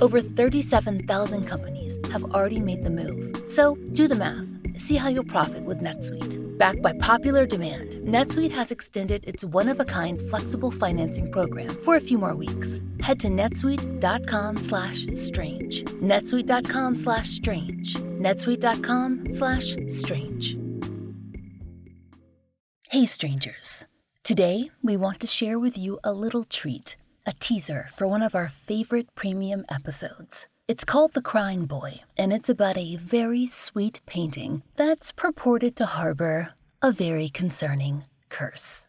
Over 37,000 companies have already made the move. So do the math. See how you'll profit with NetSuite. Backed by popular demand, NetSuite has extended its one-of-a-kind flexible financing program for a few more weeks. Head to netsuite.com slash strange. netsuite.com slash strange. netsuite.com slash strange. Hey strangers. Today, we want to share with you a little treat, a teaser for one of our favorite premium episodes. It's called The Crying Boy, and it's about a very sweet painting that's purported to harbor a very concerning curse.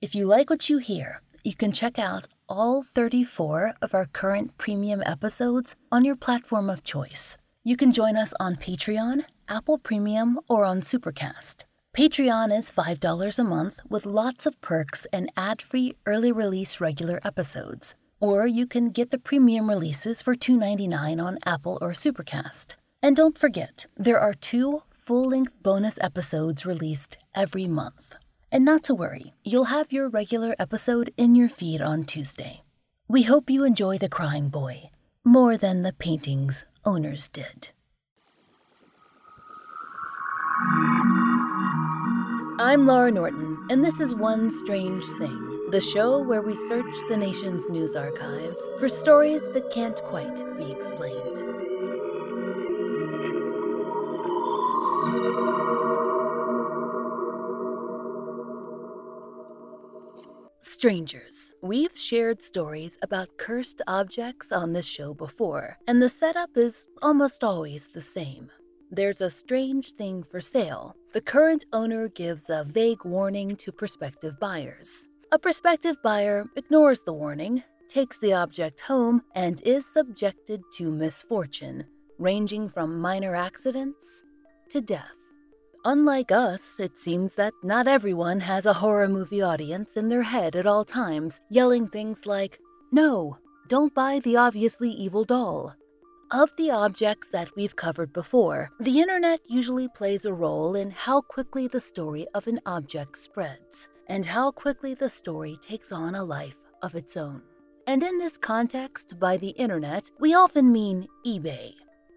If you like what you hear, you can check out all 34 of our current premium episodes on your platform of choice. You can join us on Patreon, Apple Premium, or on Supercast. Patreon is $5 a month with lots of perks and ad free early release regular episodes or you can get the premium releases for $2.99 on Apple or Supercast. And don't forget, there are two full length bonus episodes released every month. And not to worry, you'll have your regular episode in your feed on Tuesday. We hope you enjoy The Crying Boy more than the painting's owners did. I'm Laura Norton, and this is One Strange Thing the show where we search the nation's news archives for stories that can't quite be explained. Strangers. We've shared stories about cursed objects on this show before, and the setup is almost always the same. There's a strange thing for sale. The current owner gives a vague warning to prospective buyers. A prospective buyer ignores the warning, takes the object home, and is subjected to misfortune, ranging from minor accidents to death. Unlike us, it seems that not everyone has a horror movie audience in their head at all times, yelling things like, No, don't buy the obviously evil doll. Of the objects that we've covered before, the internet usually plays a role in how quickly the story of an object spreads and how quickly the story takes on a life of its own. And in this context, by the internet, we often mean eBay,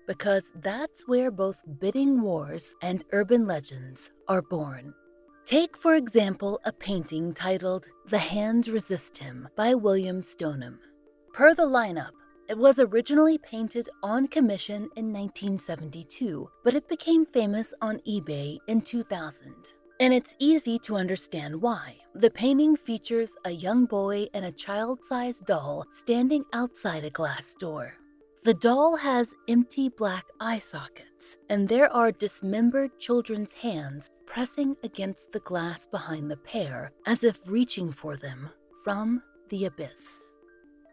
because that's where both bidding wars and urban legends are born. Take, for example, a painting titled The Hands Resist Him by William Stoneham. Per the lineup, it was originally painted on commission in 1972, but it became famous on eBay in 2000. And it's easy to understand why. The painting features a young boy and a child sized doll standing outside a glass door. The doll has empty black eye sockets, and there are dismembered children's hands pressing against the glass behind the pair as if reaching for them from the abyss.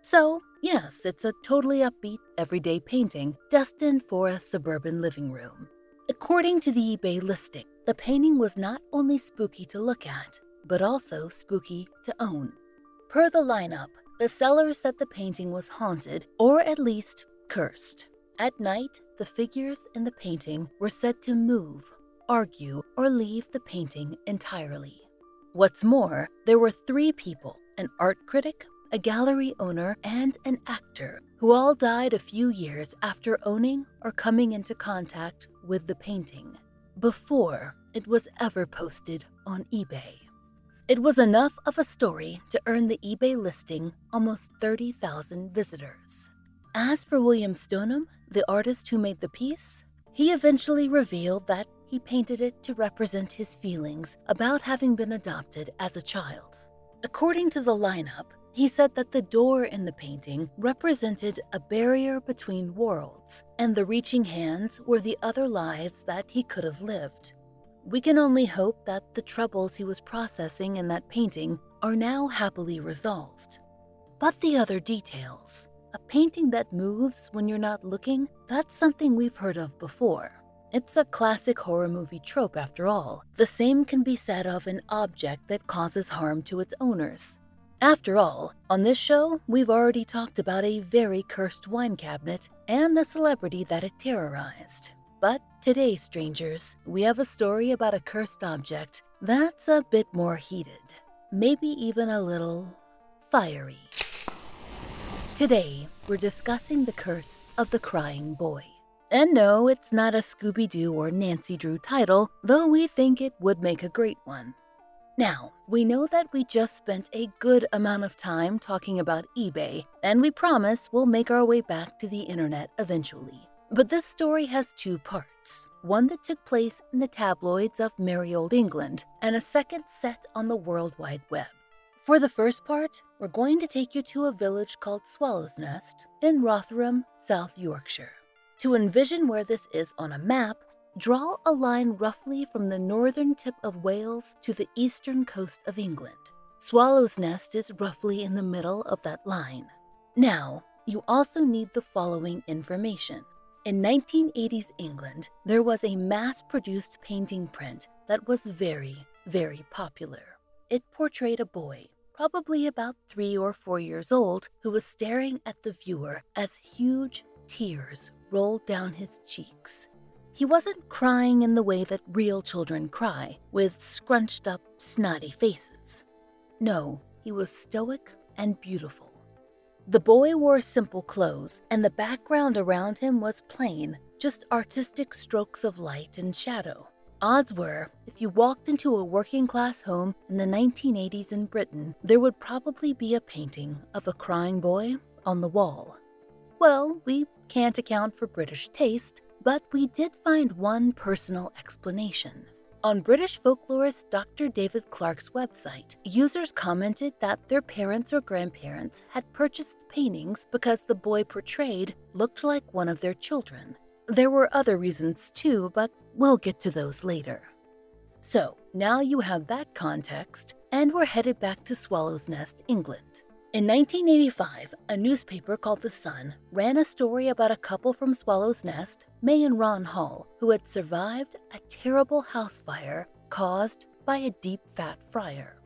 So, yes, it's a totally upbeat, everyday painting destined for a suburban living room. According to the eBay listing, the painting was not only spooky to look at, but also spooky to own. Per the lineup, the seller said the painting was haunted, or at least cursed. At night, the figures in the painting were said to move, argue, or leave the painting entirely. What's more, there were three people an art critic, a gallery owner, and an actor who all died a few years after owning or coming into contact with the painting before it was ever posted on eBay. It was enough of a story to earn the eBay listing almost 30,000 visitors. As for William Stoneham, the artist who made the piece, he eventually revealed that he painted it to represent his feelings about having been adopted as a child. According to the lineup, he said that the door in the painting represented a barrier between worlds, and the reaching hands were the other lives that he could have lived. We can only hope that the troubles he was processing in that painting are now happily resolved. But the other details a painting that moves when you're not looking that's something we've heard of before. It's a classic horror movie trope, after all. The same can be said of an object that causes harm to its owners. After all, on this show, we've already talked about a very cursed wine cabinet and the celebrity that it terrorized. But today, strangers, we have a story about a cursed object that's a bit more heated, maybe even a little fiery. Today, we're discussing the curse of the crying boy. And no, it's not a Scooby Doo or Nancy Drew title, though we think it would make a great one. Now, we know that we just spent a good amount of time talking about eBay, and we promise we'll make our way back to the internet eventually. But this story has two parts one that took place in the tabloids of merry old England, and a second set on the World Wide Web. For the first part, we're going to take you to a village called Swallownest in Rotherham, South Yorkshire. To envision where this is on a map, draw a line roughly from the northern tip of Wales to the eastern coast of England. Swallownest is roughly in the middle of that line. Now, you also need the following information. In 1980s England, there was a mass produced painting print that was very, very popular. It portrayed a boy, probably about three or four years old, who was staring at the viewer as huge tears rolled down his cheeks. He wasn't crying in the way that real children cry, with scrunched up, snotty faces. No, he was stoic and beautiful. The boy wore simple clothes, and the background around him was plain, just artistic strokes of light and shadow. Odds were, if you walked into a working class home in the 1980s in Britain, there would probably be a painting of a crying boy on the wall. Well, we can't account for British taste, but we did find one personal explanation. On British folklorist Dr. David Clarke's website, users commented that their parents or grandparents had purchased the paintings because the boy portrayed looked like one of their children. There were other reasons too, but we'll get to those later. So, now you have that context, and we're headed back to Swallownest, England. In 1985, a newspaper called The Sun ran a story about a couple from Swallownest, May and Ron Hall, who had survived a terrible house fire caused by a deep fat fryer.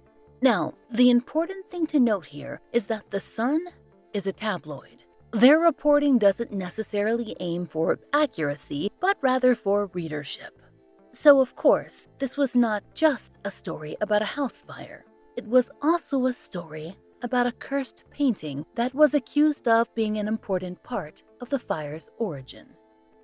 Now, the important thing to note here is that The Sun is a tabloid. Their reporting doesn't necessarily aim for accuracy, but rather for readership. So, of course, this was not just a story about a house fire. It was also a story about a cursed painting that was accused of being an important part of the fire's origin.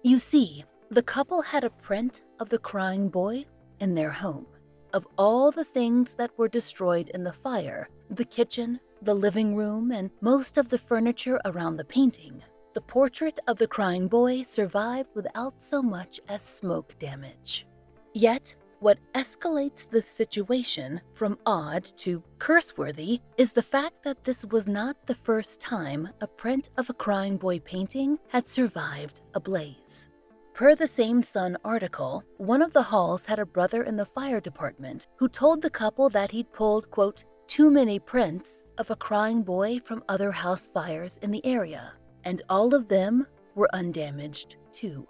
You see, the couple had a print of the crying boy in their home. Of all the things that were destroyed in the fire, the kitchen, the living room, and most of the furniture around the painting, the portrait of the crying boy survived without so much as smoke damage. Yet, what escalates the situation from odd to curseworthy is the fact that this was not the first time a print of a crying boy painting had survived a blaze. Per the same Sun article, one of the Halls had a brother in the fire department who told the couple that he'd pulled, quote, too many prints of a crying boy from other house fires in the area, and all of them were undamaged too.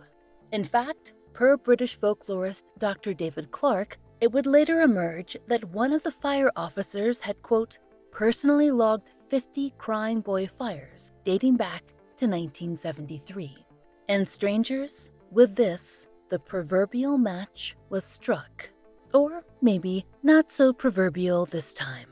In fact, Per British folklorist Dr. David Clarke, it would later emerge that one of the fire officers had, quote, personally logged 50 crying boy fires dating back to 1973. And strangers, with this, the proverbial match was struck. Or maybe not so proverbial this time.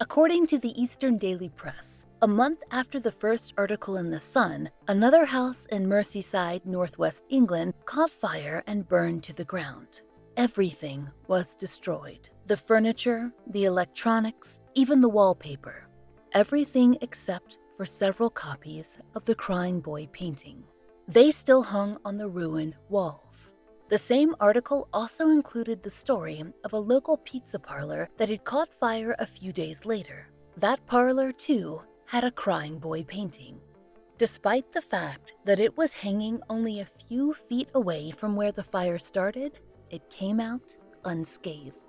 According to the Eastern Daily Press, a month after the first article in The Sun, another house in Merseyside, northwest England, caught fire and burned to the ground. Everything was destroyed the furniture, the electronics, even the wallpaper. Everything except for several copies of the Crying Boy painting. They still hung on the ruined walls. The same article also included the story of a local pizza parlor that had caught fire a few days later. That parlor, too, had a crying boy painting. Despite the fact that it was hanging only a few feet away from where the fire started, it came out unscathed.